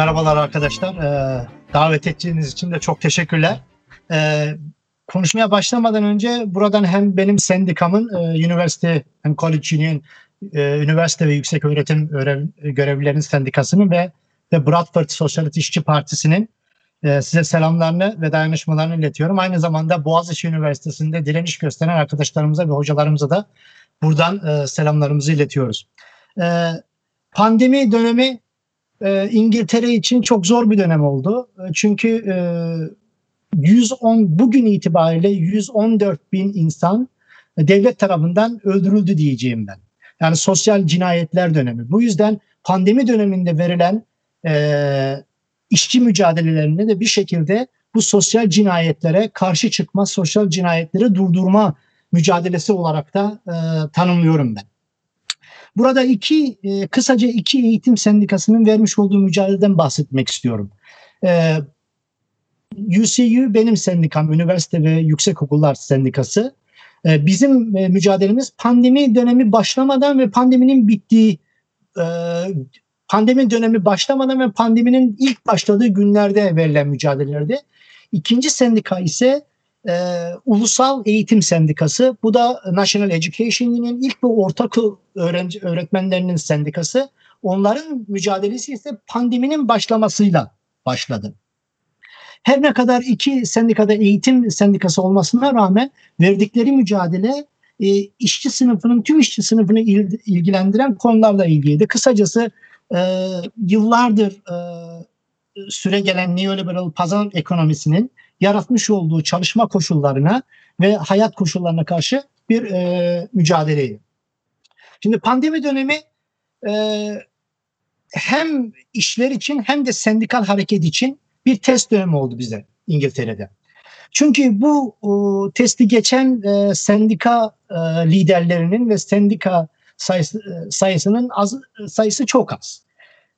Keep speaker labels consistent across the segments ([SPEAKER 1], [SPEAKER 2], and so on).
[SPEAKER 1] Merhabalar arkadaşlar. Ee, davet ettiğiniz için de çok teşekkürler. Ee, konuşmaya başlamadan önce buradan hem benim sendikamın e, Üniversite and College Union e, Üniversite ve Yüksek Öğretim Öğrev, Görevlilerinin Sendikası'nın ve ve Bradford Sosyalist İşçi Partisi'nin e, size selamlarını ve dayanışmalarını iletiyorum. Aynı zamanda Boğaziçi Üniversitesi'nde direniş gösteren arkadaşlarımıza ve hocalarımıza da buradan e, selamlarımızı iletiyoruz. E, pandemi dönemi e, İngiltere için çok zor bir dönem oldu. E, çünkü e, 110 bugün itibariyle 114 bin insan devlet tarafından öldürüldü diyeceğim ben. Yani sosyal cinayetler dönemi. Bu yüzden pandemi döneminde verilen e, işçi mücadelelerinde de bir şekilde bu sosyal cinayetlere karşı çıkma, sosyal cinayetleri durdurma mücadelesi olarak da e, tanımlıyorum ben. Burada iki e, kısaca iki eğitim sendikasının vermiş olduğu mücadeleden bahsetmek istiyorum. E, UCU benim sendikam, üniversite ve yüksek okullar sendikası. E, bizim e, mücadelemiz pandemi dönemi başlamadan ve pandeminin bittiği e, pandemi dönemi başlamadan ve pandeminin ilk başladığı günlerde verilen mücadelelerdi. İkinci sendika ise e, Ulusal Eğitim Sendikası. Bu da National Education Union ilk ve ortaokul öğrenci öğretmenlerinin sendikası. Onların mücadelesi ise pandeminin başlamasıyla başladı. Her ne kadar iki sendikada eğitim sendikası olmasına rağmen verdikleri mücadele e, işçi sınıfının tüm işçi sınıfını il, ilgilendiren konularla ilgiliydi. Kısacası e, yıllardır e, süre gelen neoliberal pazar ekonomisinin yaratmış olduğu çalışma koşullarına ve hayat koşullarına karşı bir e, mücadeleydi. Şimdi pandemi dönemi e, hem işler için hem de sendikal hareket için bir test dönemi oldu bize İngiltere'de. Çünkü bu o, testi geçen e, sendika e, liderlerinin ve sendika sayısı, e, sayısının az, sayısı çok az.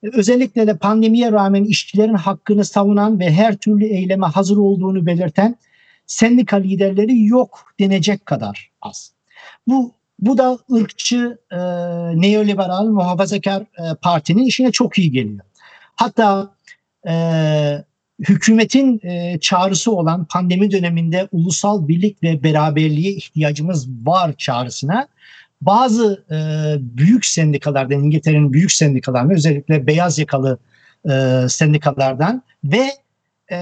[SPEAKER 1] Özellikle de pandemiye rağmen işçilerin hakkını savunan ve her türlü eyleme hazır olduğunu belirten sendika liderleri yok denecek kadar az. Bu bu da ırkçı, e, neoliberal, muhafazakar e, partinin işine çok iyi geliyor. Hatta e, hükümetin e, çağrısı olan pandemi döneminde ulusal birlik ve beraberliğe ihtiyacımız var çağrısına bazı e, büyük sendikalardan, İngiltere'nin büyük sendikalarından özellikle beyaz yakalı e, sendikalardan ve e,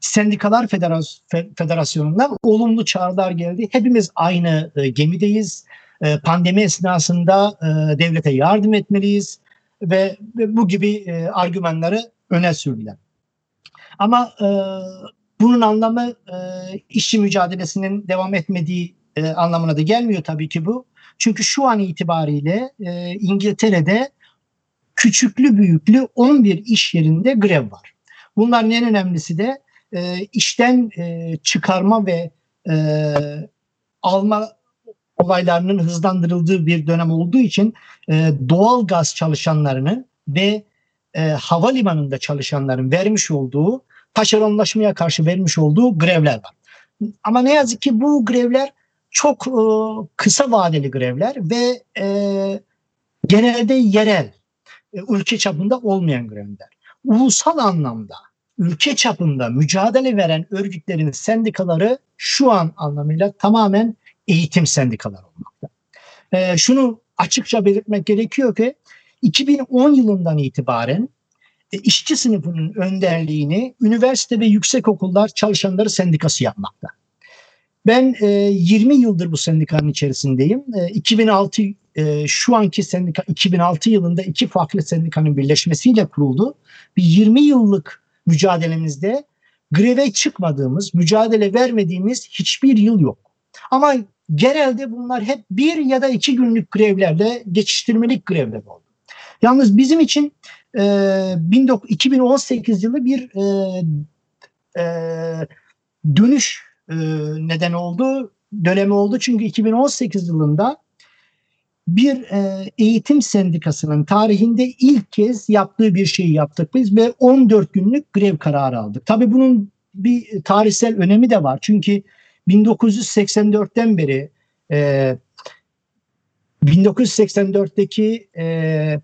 [SPEAKER 1] Sendikalar Federas Federasyonu'ndan olumlu çağrılar geldi. Hepimiz aynı e, gemideyiz. E, pandemi esnasında e, devlete yardım etmeliyiz ve, ve bu gibi e, argümanları öne sürdüler. Ama e, bunun anlamı e, işçi mücadelesinin devam etmediği e, anlamına da gelmiyor tabii ki bu. Çünkü şu an itibariyle e, İngiltere'de küçüklü büyüklü 11 iş yerinde grev var. Bunların en önemlisi de e, işten e, çıkarma ve e, alma olaylarının hızlandırıldığı bir dönem olduğu için e, doğal gaz çalışanlarının ve e, havalimanında çalışanların vermiş olduğu taşeronlaşmaya karşı vermiş olduğu grevler var. Ama ne yazık ki bu grevler çok e, kısa vadeli grevler ve e, genelde yerel, e, ülke çapında olmayan grevler. Ulusal anlamda, ülke çapında mücadele veren örgütlerin sendikaları şu an anlamıyla tamamen eğitim sendikaları olmakta. Şunu açıkça belirtmek gerekiyor ki 2010 yılından itibaren işçi sınıfının önderliğini üniversite ve yüksek okullar çalışanları sendikası yapmakta. Ben e, 20 yıldır bu sendikanın içerisindeyim. E, 2006 e, şu anki sendika 2006 yılında iki farklı sendikanın birleşmesiyle kuruldu. Bir 20 yıllık mücadelemizde greve çıkmadığımız, mücadele vermediğimiz hiçbir yıl yok. Ama genelde bunlar hep bir ya da iki günlük grevlerle geçiştirmelik grevler oldu. Yalnız bizim için e, 2018 yılı bir e, e, dönüş e, neden oldu, dönemi oldu. Çünkü 2018 yılında bir e, eğitim sendikasının tarihinde ilk kez yaptığı bir şeyi yaptık biz ve 14 günlük grev kararı aldık. Tabii bunun bir tarihsel önemi de var. Çünkü 1984'ten beri e, 1984'teki e,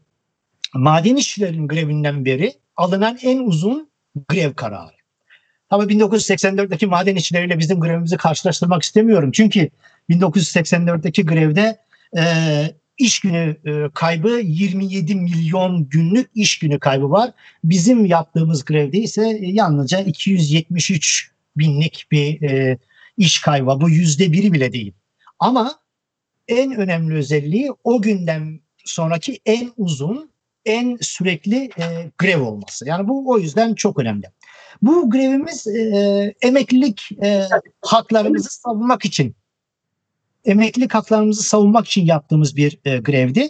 [SPEAKER 1] maden işçilerin grevinden beri alınan en uzun grev kararı. Ama 1984'teki maden işçileriyle bizim grevimizi karşılaştırmak istemiyorum. Çünkü 1984'teki grevde e, iş günü e, kaybı 27 milyon günlük iş günü kaybı var. Bizim yaptığımız grevde ise e, yalnızca 273 binlik bir e, iş kaybı. Bu yüzde biri bile değil. Ama en önemli özelliği o günden sonraki en uzun, en sürekli e, grev olması. Yani bu o yüzden çok önemli. Bu grevimiz e, emeklilik e, haklarımızı savunmak için emeklilik haklarımızı savunmak için yaptığımız bir e, grevdi.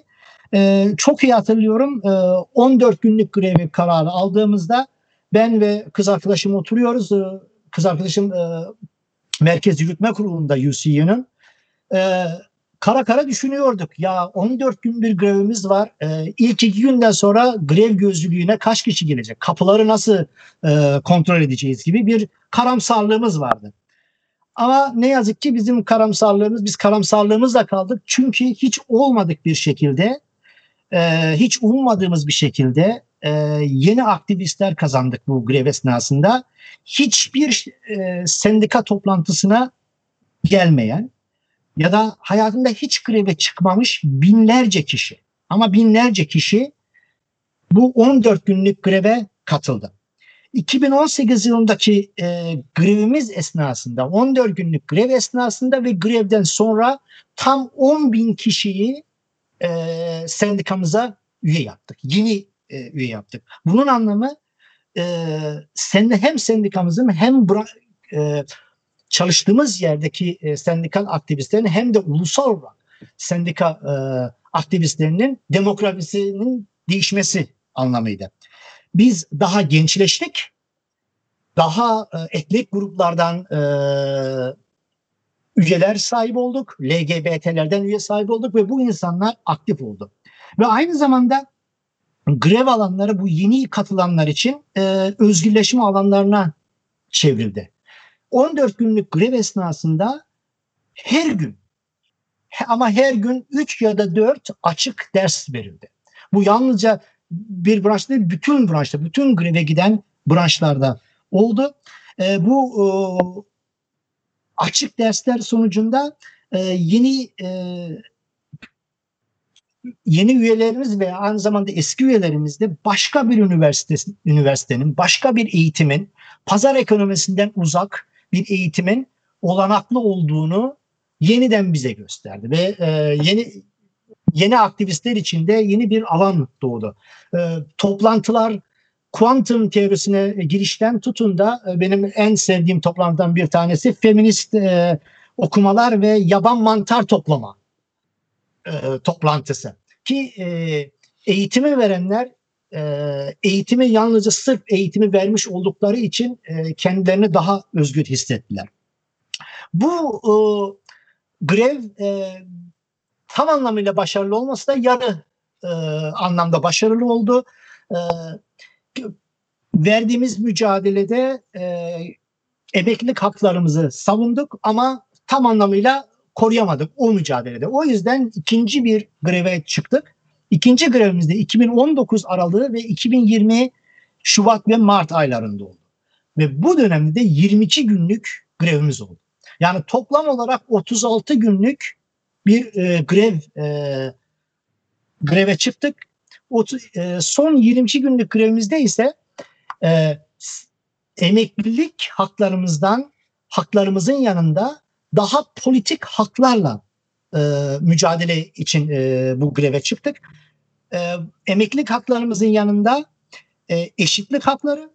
[SPEAKER 1] E, çok iyi hatırlıyorum e, 14 günlük grevi kararı aldığımızda ben ve kız arkadaşım oturuyoruz. E, kız arkadaşım e, Merkez Yürütme Kurulu'nda UCU'nun. E, kara kara düşünüyorduk. Ya 14 gün bir grevimiz var. E, ilk iki günden sonra grev gözcülüğüne kaç kişi gelecek? Kapıları nasıl e, kontrol edeceğiz gibi bir karamsarlığımız vardı. Ama ne yazık ki bizim karamsarlığımız, biz karamsarlığımızla kaldık. Çünkü hiç olmadık bir şekilde, e, hiç ummadığımız bir şekilde e, yeni aktivistler kazandık bu grev esnasında. Hiçbir e, sendika toplantısına gelmeyen ya da hayatında hiç greve çıkmamış binlerce kişi ama binlerce kişi bu 14 günlük greve katıldı. 2018 yılındaki e, grevimiz esnasında 14 günlük grev esnasında ve grevden sonra tam 10 bin kişiyi e, sendikamıza üye yaptık. Yeni e, üye yaptık. Bunun anlamı e, sen hem sendikamızın hem e, çalıştığımız yerdeki e, sendikal aktivistlerin hem de ulusal olarak sendika e, aktivistlerinin demokrasinin değişmesi anlamıydı. Biz daha gençleştik, daha e, etnik gruplardan e, üyeler sahip olduk, LGBT'lerden üye sahip olduk ve bu insanlar aktif oldu. Ve aynı zamanda grev alanları bu yeni katılanlar için e, özgürleşme alanlarına çevrildi. 14 günlük grev esnasında her gün ama her gün 3 ya da 4 açık ders verildi. Bu yalnızca bir branş değil, bütün branşta, bütün greve giden branşlarda oldu. E, bu e, açık dersler sonucunda e, yeni e, yeni üyelerimiz ve aynı zamanda eski üyelerimiz de başka bir üniversite, üniversitenin, başka bir eğitimin, pazar ekonomisinden uzak bir eğitimin olanaklı olduğunu yeniden bize gösterdi ve e, yeni yeni aktivistler için de yeni bir alan doğdu. E, toplantılar kuantum teorisine girişten tutun da e, benim en sevdiğim toplantıdan bir tanesi feminist e, okumalar ve yaban mantar toplama e, toplantısı. Ki e, eğitimi verenler eğitimi yalnızca sırf eğitimi vermiş oldukları için e, kendilerini daha özgür hissettiler. Bu e, grev e, tam anlamıyla başarılı olması da yarı e, anlamda başarılı oldu. E, verdiğimiz mücadelede e, emeklilik haklarımızı savunduk ama tam anlamıyla koruyamadık o mücadelede. O yüzden ikinci bir greve çıktık. İkinci grevimizde 2019 Aralığı ve 2020 Şubat ve Mart aylarında oldu. Ve bu dönemde de 22 günlük grevimiz oldu. Yani toplam olarak 36 günlük bir e, grev e, greve çıktık. O, e, son 22 günlük grevimizde ise e, emeklilik haklarımızdan haklarımızın yanında daha politik haklarla e, mücadele için e, bu greve çıktık. E, emeklilik haklarımızın yanında e, eşitlik hakları,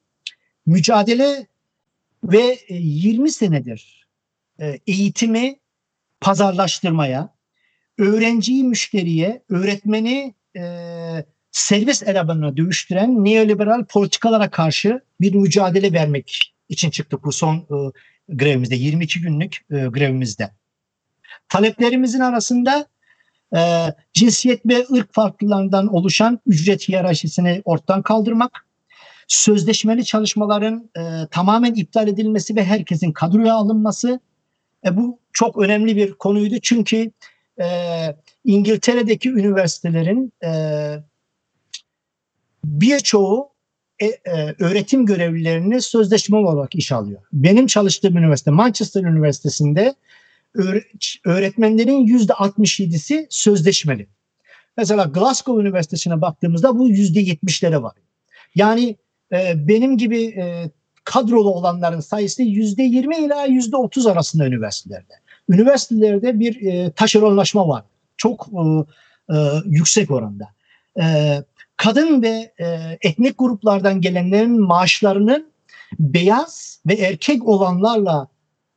[SPEAKER 1] mücadele ve 20 senedir e, eğitimi pazarlaştırmaya, öğrenciyi müşteriye, öğretmeni e, servis elemanına dövüştüren neoliberal politikalara karşı bir mücadele vermek için çıktık bu son e, grevimizde, 22 günlük e, grevimizde. Taleplerimizin arasında e, cinsiyet ve ırk farklılığından oluşan ücret hiyerarşisini ortadan kaldırmak, sözleşmeli çalışmaların e, tamamen iptal edilmesi ve herkesin kadroya alınması, e, bu çok önemli bir konuydu çünkü e, İngiltere'deki üniversitelerin e, birçoğu e, e, öğretim görevlilerini sözleşme olarak iş alıyor. Benim çalıştığım üniversite Manchester Üniversitesi'nde öğretmenlerin yüzde 67'si sözleşmeli. Mesela Glasgow Üniversitesi'ne baktığımızda bu yüzde 70'lere var. Yani e, benim gibi e, kadrolu olanların sayısı yüzde 20 ila yüzde 30 arasında üniversitelerde. Üniversitelerde bir e, taşeronlaşma var. Çok e, e, yüksek oranda. E, kadın ve e, etnik gruplardan gelenlerin maaşlarının beyaz ve erkek olanlarla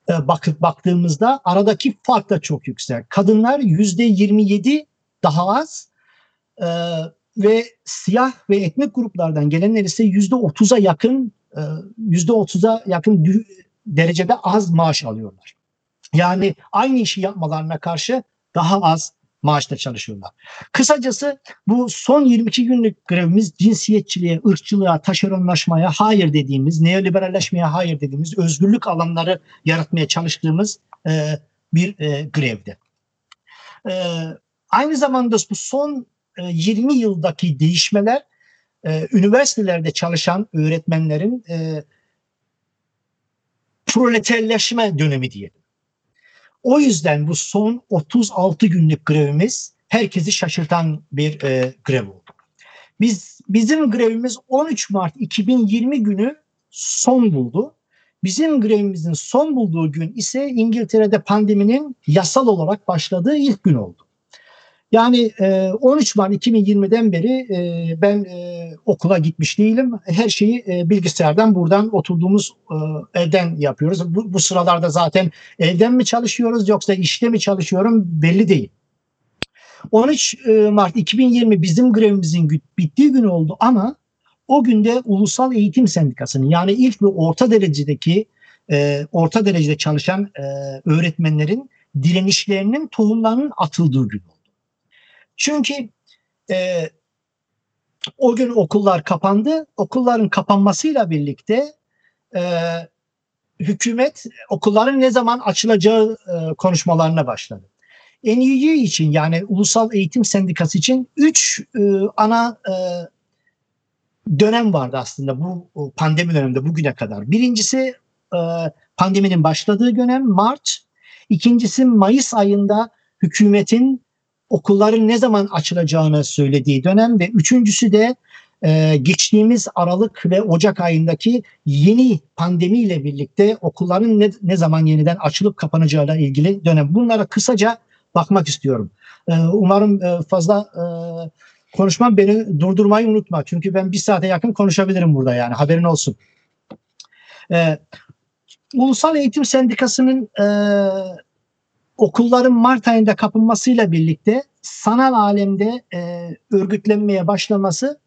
[SPEAKER 1] bakıp baktığımızda aradaki fark da çok yüksek. Kadınlar yüzde 27 daha az e, ve siyah ve etnik gruplardan gelenler ise yüzde 30'a yakın e, yüzde 30'a yakın derecede az maaş alıyorlar. Yani aynı işi yapmalarına karşı daha az maaşla çalışıyorlar. Kısacası bu son 22 günlük grevimiz cinsiyetçiliğe, ırkçılığa, taşeronlaşmaya hayır dediğimiz, neoliberalleşmeye hayır dediğimiz, özgürlük alanları yaratmaya çalıştığımız e, bir e, grevdi. E, aynı zamanda bu son e, 20 yıldaki değişmeler e, üniversitelerde çalışan öğretmenlerin e, proleterleşme dönemi diyelim. O yüzden bu son 36 günlük grevimiz herkesi şaşırtan bir e, grev oldu. Biz bizim grevimiz 13 Mart 2020 günü son buldu. Bizim grevimizin son bulduğu gün ise İngiltere'de pandeminin yasal olarak başladığı ilk gün oldu. Yani 13 e, Mart 2020'den beri e, ben e, okula gitmiş değilim. Her şeyi bilgisayardan buradan oturduğumuz evden yapıyoruz. Bu, bu sıralarda zaten evden mi çalışıyoruz yoksa işte mi çalışıyorum belli değil. 13 Mart 2020 bizim grevimizin bittiği gün oldu ama o günde Ulusal Eğitim Sendikası'nın yani ilk ve orta derecedeki orta derecede çalışan öğretmenlerin direnişlerinin tohumlarının atıldığı gün. Çünkü e, o gün okullar kapandı. Okulların kapanmasıyla birlikte e, hükümet okulların ne zaman açılacağı e, konuşmalarına başladı. NEU için yani Ulusal Eğitim Sendikası için üç e, ana e, dönem vardı aslında bu pandemi döneminde bugüne kadar. Birincisi e, pandeminin başladığı dönem Mart. İkincisi Mayıs ayında hükümetin okulların ne zaman açılacağını söylediği dönem ve üçüncüsü de e, geçtiğimiz Aralık ve Ocak ayındaki yeni pandemiyle birlikte okulların ne, ne zaman yeniden açılıp kapanacağıyla ilgili dönem. Bunlara kısaca bakmak istiyorum. E, umarım e, fazla e, konuşmam beni durdurmayı unutma. Çünkü ben bir saate yakın konuşabilirim burada yani haberin olsun. E, Ulusal Eğitim Sendikası'nın e, okulların Mart ayında kapanmasıyla birlikte sanal alemde e, örgütlenmeye başlaması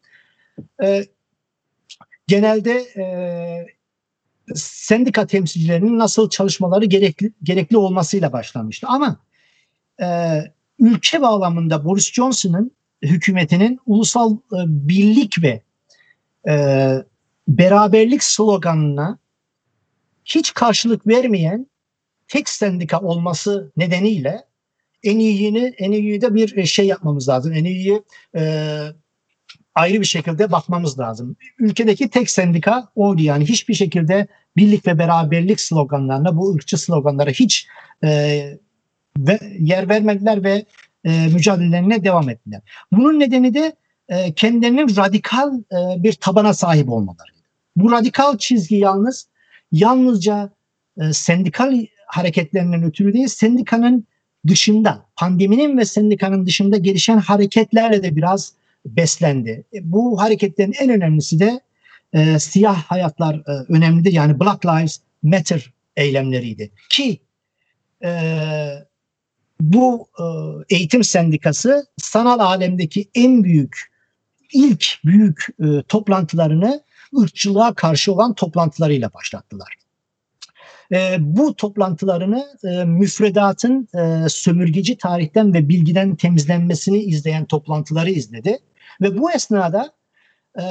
[SPEAKER 1] e, genelde e, sendika temsilcilerinin nasıl çalışmaları gerekli, gerekli olmasıyla başlamıştı. Ama e, ülke bağlamında Boris Johnson'ın hükümetinin ulusal e, birlik ve e, beraberlik sloganına hiç karşılık vermeyen tek sendika olması nedeniyle en iyini en iyi de bir e, şey yapmamız lazım. En iyiyi e, ayrı bir şekilde bakmamız lazım. Ülkedeki tek sendika oydu yani hiçbir şekilde birlik ve beraberlik sloganlarına bu ırkçı sloganlara hiç e, ve, yer vermediler ve e, mücadelelerine devam ettiler. Bunun nedeni de e, kendilerinin radikal e, bir tabana sahip olmalarıydı. Bu radikal çizgi yalnız yalnızca e, sendikal hareketlerinden ötürü değil, sendikanın dışında, pandeminin ve sendikanın dışında gelişen hareketlerle de biraz beslendi. E, bu hareketlerin en önemlisi de e, siyah hayatlar e, önemlidir. Yani Black Lives Matter eylemleriydi. Ki e, bu e, eğitim sendikası sanal alemdeki en büyük, ilk büyük e, toplantılarını ırkçılığa karşı olan toplantılarıyla başlattılar. E, bu toplantılarını e, müfredatın e, sömürgeci tarihten ve bilgiden temizlenmesini izleyen toplantıları izledi. Ve bu esnada e,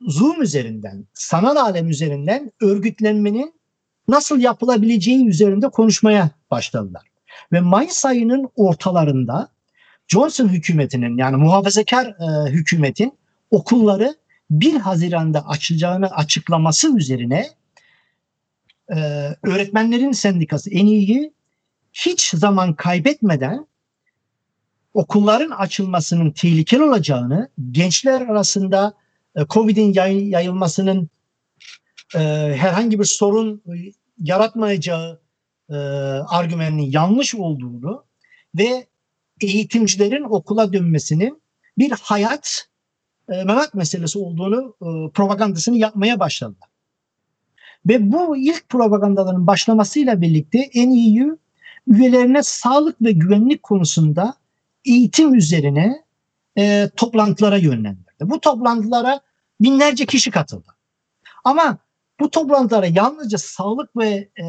[SPEAKER 1] Zoom üzerinden, sanal alem üzerinden örgütlenmenin nasıl yapılabileceği üzerinde konuşmaya başladılar. Ve Mayıs ayının ortalarında Johnson hükümetinin yani muhafazakar e, hükümetin okulları 1 Haziran'da açılacağını açıklaması üzerine e, öğretmenlerin sendikası en iyi hiç zaman kaybetmeden okulların açılmasının tehlikeli olacağını, gençler arasında e, Covid'in yay, yayılmasının e, herhangi bir sorun yaratmayacağı e, argümanının yanlış olduğunu ve eğitimcilerin okula dönmesinin bir hayat e, memat meselesi olduğunu e, propagandasını yapmaya başladılar. Ve bu ilk propagandaların başlamasıyla birlikte NEU üyelerine sağlık ve güvenlik konusunda eğitim üzerine e, toplantılara yönlendirdi. Bu toplantılara binlerce kişi katıldı. Ama bu toplantılara yalnızca sağlık ve e,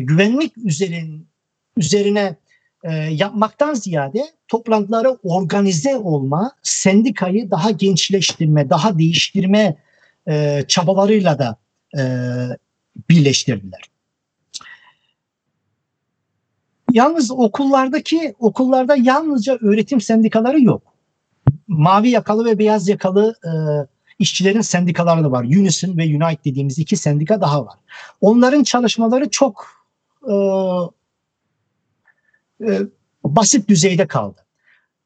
[SPEAKER 1] güvenlik üzerin, üzerine e, yapmaktan ziyade toplantılara organize olma, sendikayı daha gençleştirme, daha değiştirme e, çabalarıyla da e, birleştirdiler. Yalnız okullardaki okullarda yalnızca öğretim sendikaları yok. Mavi yakalı ve beyaz yakalı e, işçilerin sendikaları da var. Unison ve Unite dediğimiz iki sendika daha var. Onların çalışmaları çok e, e, basit düzeyde kaldı.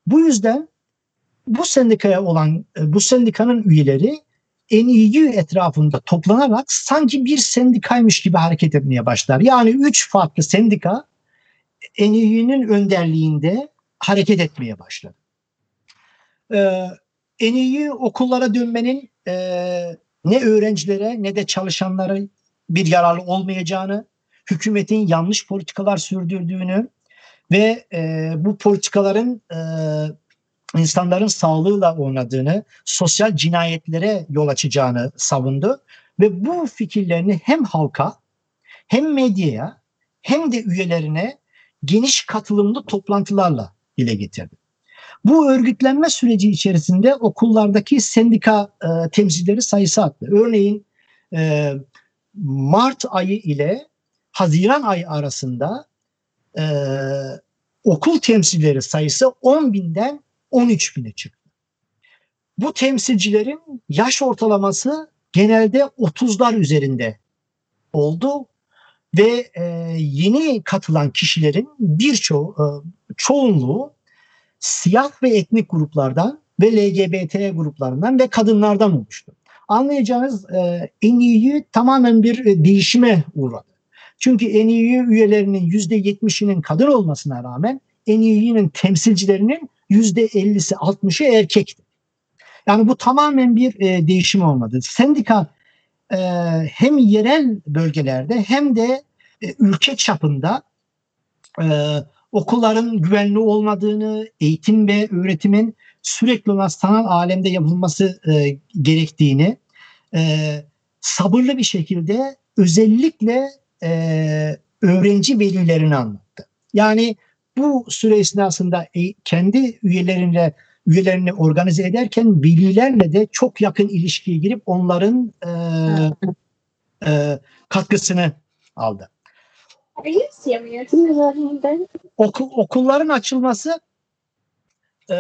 [SPEAKER 1] Bu yüzden bu sendikaya olan e, bu sendikanın üyeleri NEU etrafında toplanarak sanki bir sendikaymış gibi hareket etmeye başlar. Yani üç farklı sendika NEU'nun önderliğinde hareket etmeye başladı. Ee, NEU okullara dönmenin e, ne öğrencilere ne de çalışanlara bir yararlı olmayacağını, hükümetin yanlış politikalar sürdürdüğünü ve e, bu politikaların e, insanların sağlığıyla oynadığını, sosyal cinayetlere yol açacağını savundu ve bu fikirlerini hem halka hem medyaya hem de üyelerine geniş katılımlı toplantılarla dile getirdi. Bu örgütlenme süreci içerisinde okullardaki sendika e, temsilcileri sayısı arttı. Örneğin e, Mart ayı ile Haziran ayı arasında e, okul temsilcileri sayısı 10 binden 13 bine çıktı. Bu temsilcilerin yaş ortalaması genelde 30'lar üzerinde oldu ve e, yeni katılan kişilerin birçoğu e, çoğunluğu siyah ve etnik gruplardan ve LGBT gruplarından ve kadınlardan oluştu. Anlayacağınız e, NEU tamamen bir e, değişime uğradı. Çünkü NEU üyelerinin %70'inin kadın olmasına rağmen NEU'nun temsilcilerinin %50'si 60'ı erkekti. Yani bu tamamen bir e, değişim olmadı. Sendika e, hem yerel bölgelerde hem de e, ülke çapında e, okulların güvenli olmadığını, eğitim ve öğretimin sürekli olan sanal alemde yapılması e, gerektiğini e, sabırlı bir şekilde özellikle e, öğrenci velilerini anlattı. Yani bu süre esnasında e, kendi üyelerinle üyelerini organize ederken velilerle de çok yakın ilişkiye girip onların e, e, katkısını aldı. Okul, okulların açılması e,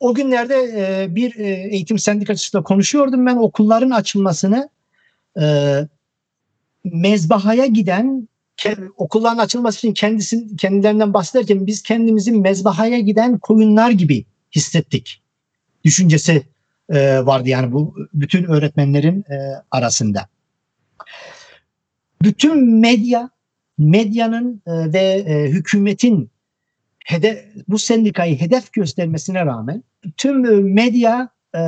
[SPEAKER 1] o günlerde e, bir e, eğitim sendikacısıyla konuşuyordum ben. Okulların açılmasını e, mezbahaya giden okulların açılması için kendisi, kendilerinden bahsederken biz kendimizi mezbahaya giden koyunlar gibi hissettik düşüncesi e, vardı yani bu bütün öğretmenlerin e, arasında. Bütün medya, medyanın e, ve e, hükümetin hedef, bu sendikayı hedef göstermesine rağmen tüm medya e,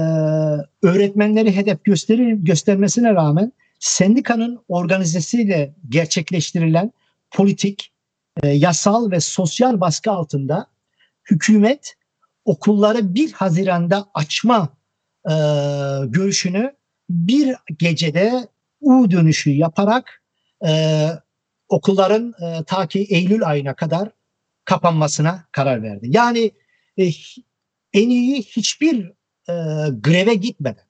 [SPEAKER 1] öğretmenleri hedef gösterir göstermesine rağmen sendikanın organizesiyle gerçekleştirilen politik, e, yasal ve sosyal baskı altında hükümet okulları 1 Haziran'da açma e, görüşünü bir gecede U dönüşü yaparak e, okulların e, ta ki Eylül ayına kadar kapanmasına karar verdi. Yani e, en iyi hiçbir e, greve gitmeden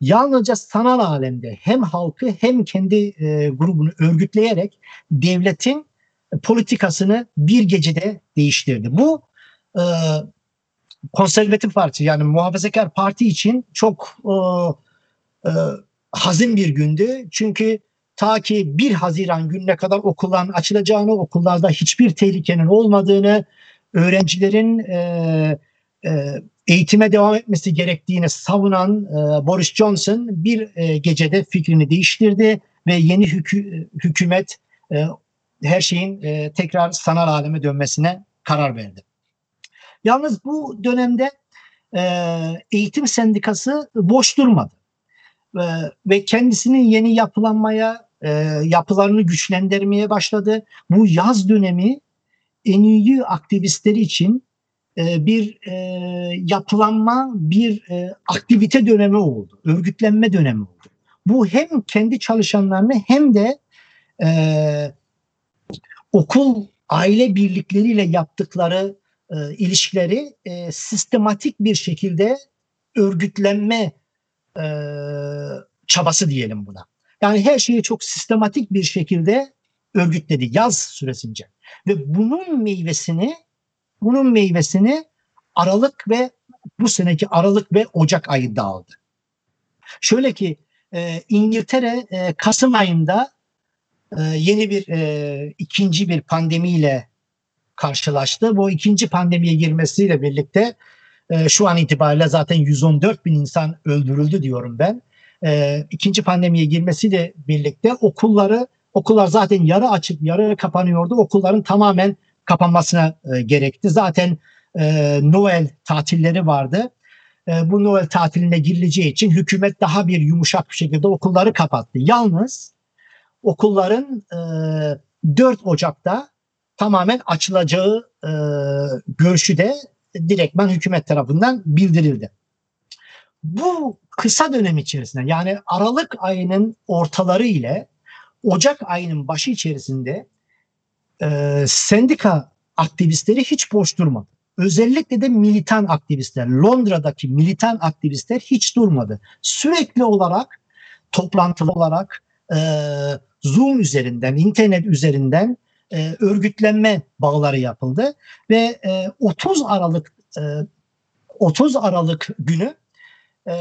[SPEAKER 1] yalnızca sanal alemde hem halkı hem kendi e, grubunu örgütleyerek devletin politikasını bir gecede değiştirdi. Bu e, konservatif parti yani muhafazakar parti için çok e, e, hazin bir gündü. Çünkü ta ki 1 Haziran gününe kadar okulların açılacağını, okullarda hiçbir tehlikenin olmadığını, öğrencilerin e, e, eğitime devam etmesi gerektiğini savunan e, Boris Johnson bir e, gecede fikrini değiştirdi ve yeni hükü- hükümet e, her şeyin e, tekrar sanal aleme dönmesine karar verdi. Yalnız bu dönemde e, eğitim sendikası boş durmadı E, ve kendisinin yeni yapılanmaya, e, yapılarını güçlendirmeye başladı. Bu yaz dönemi NÜ aktivistleri için e, bir e, yapılanma, bir e, aktivite dönemi oldu, örgütlenme dönemi oldu. Bu hem kendi çalışanlarını hem de e, okul aile birlikleriyle yaptıkları e, ilişkileri e, sistematik bir şekilde örgütlenme e, çabası diyelim buna. Yani her şeyi çok sistematik bir şekilde örgütledi yaz süresince. Ve bunun meyvesini bunun meyvesini Aralık ve bu seneki Aralık ve Ocak ayında aldı. Şöyle ki e, İngiltere e, Kasım ayında e, yeni bir e, ikinci bir pandemiyle karşılaştı. Bu ikinci pandemiye girmesiyle birlikte e, şu an itibariyle zaten 114 bin insan öldürüldü diyorum ben. E, ikinci pandemiye girmesiyle birlikte okulları okullar zaten yarı açık yarı kapanıyordu. Okulların tamamen kapanmasına e, gerekti. Zaten e, Noel tatilleri vardı. E, bu Noel tatiline girileceği için hükümet daha bir yumuşak bir şekilde okulları kapattı. Yalnız okulların e, 4 Ocak'ta tamamen açılacağı e, görüşü de direktman hükümet tarafından bildirildi. Bu kısa dönem içerisinde yani Aralık ayının ortaları ile Ocak ayının başı içerisinde e, sendika aktivistleri hiç boş durmadı. Özellikle de militan aktivistler, Londra'daki militan aktivistler hiç durmadı. Sürekli olarak toplantılı olarak e, Zoom üzerinden, internet üzerinden e, örgütlenme bağları yapıldı ve e, 30 Aralık e, 30 Aralık günü e,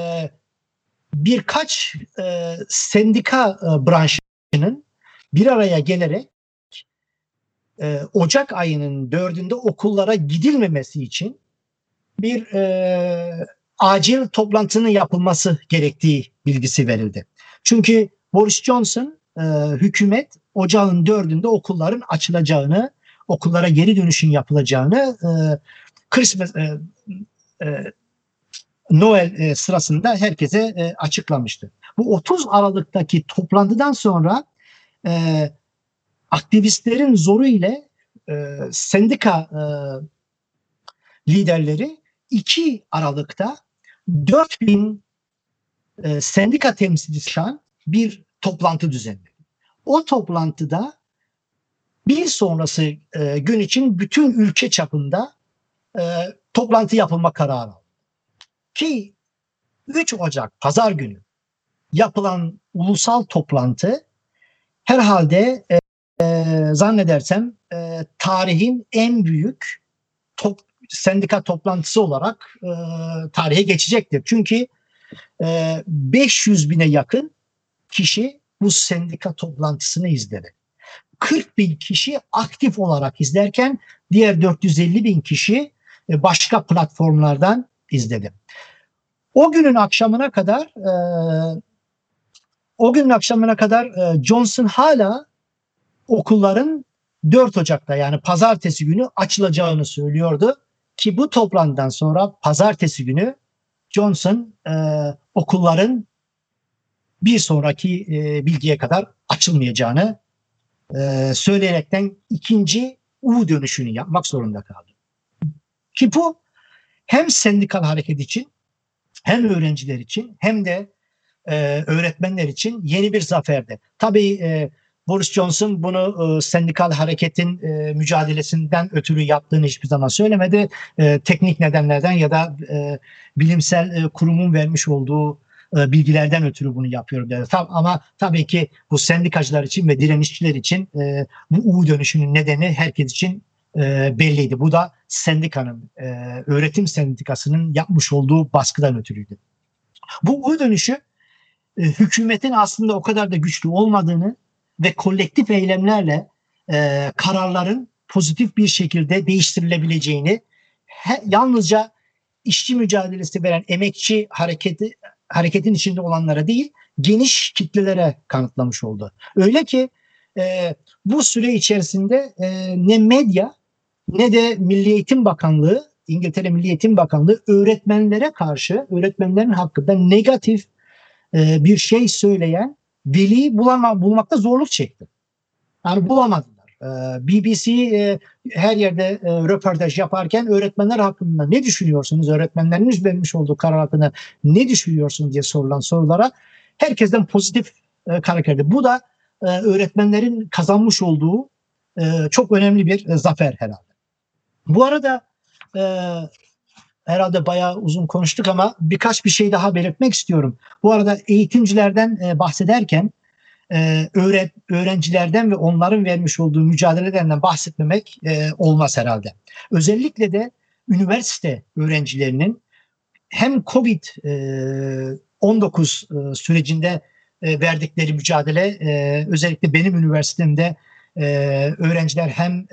[SPEAKER 1] birkaç e, sendika e, branşının bir araya gelerek e, Ocak ayının dördünde okullara gidilmemesi için bir e, acil toplantının yapılması gerektiği bilgisi verildi. Çünkü Boris Johnson e, hükümet ocağın dördünde okulların açılacağını, okullara geri dönüşün yapılacağını e, Christmas e, e, Noel e, sırasında herkese e, açıklamıştı. Bu 30 Aralık'taki toplantıdan sonra e, aktivistlerin zoru ile e, sendika e, liderleri 2 Aralık'ta 4000 e, sendika temsilcisi şan bir toplantı düzenledi. O toplantıda bir sonrası e, gün için bütün ülke çapında e, toplantı yapılma kararı aldı. Ki 3 Ocak pazar günü yapılan ulusal toplantı herhalde e, zannedersem e, tarihin en büyük top, sendika toplantısı olarak e, tarihe geçecektir. Çünkü e, 500 bine yakın kişi bu sendika toplantısını izledi. 40 bin kişi aktif olarak izlerken diğer 450 bin kişi e, başka platformlardan izledi. O günün akşamına kadar e, o günün akşamına kadar e, Johnson hala okulların 4 Ocak'ta yani pazartesi günü açılacağını söylüyordu. Ki bu toplantıdan sonra pazartesi günü Johnson e, okulların bir sonraki e, bilgiye kadar açılmayacağını e, söyleyerekten ikinci U dönüşünü yapmak zorunda kaldı. Ki bu hem sendikal hareket için hem öğrenciler için hem de e, öğretmenler için yeni bir zaferdi. Tabii e, Boris Johnson bunu e, sendikal hareketin e, mücadelesinden ötürü yaptığını hiçbir zaman söylemedi. E, teknik nedenlerden ya da e, bilimsel e, kurumun vermiş olduğu e, bilgilerden ötürü bunu yapıyorum dedi. Tam, ama tabii ki bu sendikacılar için ve direnişçiler için e, bu U dönüşünün nedeni herkes için e, belliydi. Bu da sendikanın, e, öğretim sendikasının yapmış olduğu baskıdan ötürüydü. Bu U dönüşü e, hükümetin aslında o kadar da güçlü olmadığını ve kolektif eylemlerle e, kararların pozitif bir şekilde değiştirilebileceğini he, yalnızca işçi mücadelesi veren emekçi hareketi hareketin içinde olanlara değil geniş kitlelere kanıtlamış oldu. Öyle ki e, bu süre içerisinde e, ne medya ne de Milli Eğitim Bakanlığı İngiltere Milli Eğitim Bakanlığı öğretmenlere karşı öğretmenlerin hakkında negatif e, bir şey söyleyen veli bulama, bulmakta zorluk çekti. Yani bulamadılar. E, BBC e, her yerde e, röportaj yaparken öğretmenler hakkında ne düşünüyorsunuz? Öğretmenleriniz vermiş olduğu karar hakkında ne düşünüyorsunuz diye sorulan sorulara herkesten pozitif e, karar verdi. Bu da e, öğretmenlerin kazanmış olduğu çok önemli bir zafer herhalde. Bu arada herhalde bayağı uzun konuştuk ama birkaç bir şey daha belirtmek istiyorum. Bu arada eğitimcilerden e, bahsederken e, öğrencilerden ve onların vermiş olduğu mücadelelerden bahsetmemek e, olmaz herhalde. Özellikle de üniversite öğrencilerinin hem Covid e, 19 e, sürecinde verdikleri mücadele özellikle benim üniversitemde öğrenciler hem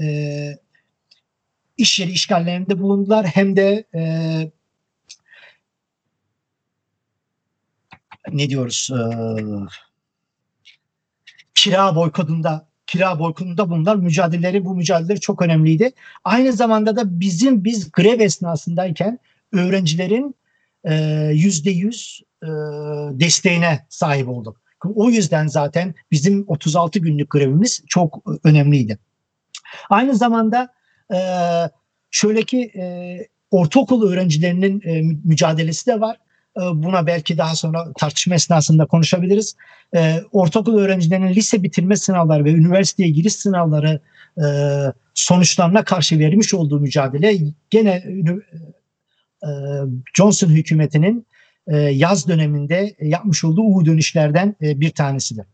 [SPEAKER 1] iş yeri işgallerinde bulundular hem de e, ne diyoruz e, kira boykotunda kira boykotunda bunlar mücadeleleri bu mücadeleleri çok önemliydi. Aynı zamanda da bizim biz grev esnasındayken öğrencilerin yüzde yüz desteğine sahip olduk. O yüzden zaten bizim 36 günlük grevimiz çok önemliydi. Aynı zamanda e, şöyle ki e, ortaokul öğrencilerinin e, mücadelesi de var. E, buna belki daha sonra tartışma esnasında konuşabiliriz. E, ortaokul öğrencilerinin lise bitirme sınavları ve üniversiteye giriş sınavları e, sonuçlarına karşı vermiş olduğu mücadele gene e, Johnson hükümetinin e, yaz döneminde yapmış olduğu U dönüşlerden e, bir tanesidir.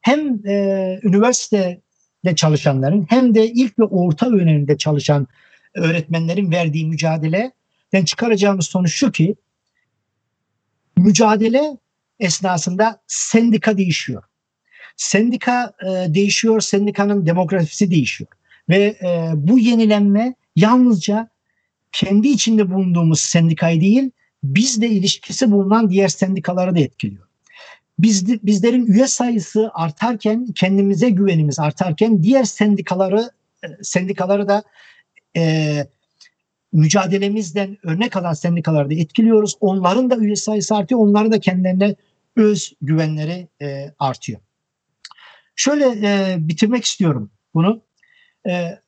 [SPEAKER 1] Hem e, üniversite de çalışanların hem de ilk ve orta öğrenimde çalışan öğretmenlerin verdiği mücadeleden çıkaracağımız sonuç şu ki mücadele esnasında sendika değişiyor. Sendika e, değişiyor, sendikanın demografisi değişiyor. Ve e, bu yenilenme yalnızca kendi içinde bulunduğumuz sendikayı değil, bizle ilişkisi bulunan diğer sendikaları da etkiliyor biz, bizlerin üye sayısı artarken kendimize güvenimiz artarken diğer sendikaları e, sendikaları da e, mücadelemizden örnek alan sendikaları da etkiliyoruz. Onların da üye sayısı artıyor. Onların da kendilerine öz güvenleri e, artıyor. Şöyle e, bitirmek istiyorum bunu. E,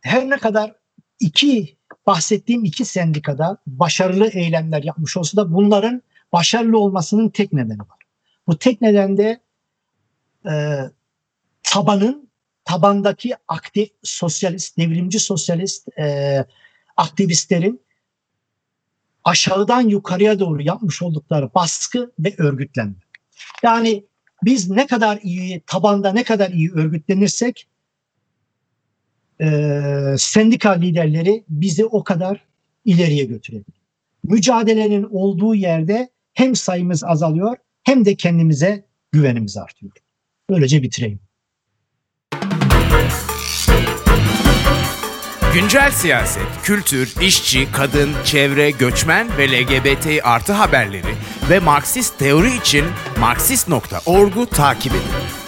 [SPEAKER 1] her ne kadar iki bahsettiğim iki sendikada başarılı eylemler yapmış olsa da bunların başarılı olmasının tek nedeni var. Bu tek neden de e, tabanın tabandaki aktif sosyalist, devrimci sosyalist e, aktivistlerin aşağıdan yukarıya doğru yapmış oldukları baskı ve örgütlenme. Yani biz ne kadar iyi, tabanda ne kadar iyi örgütlenirsek e, sendika liderleri bizi o kadar ileriye götürebilir. Mücadelenin olduğu yerde hem sayımız azalıyor hem de kendimize güvenimiz artıyor. Böylece bitireyim.
[SPEAKER 2] Güncel siyaset, kültür, işçi, kadın, çevre, göçmen ve LGBT artı haberleri ve Marksist teori için Marksist.org'u takip edin.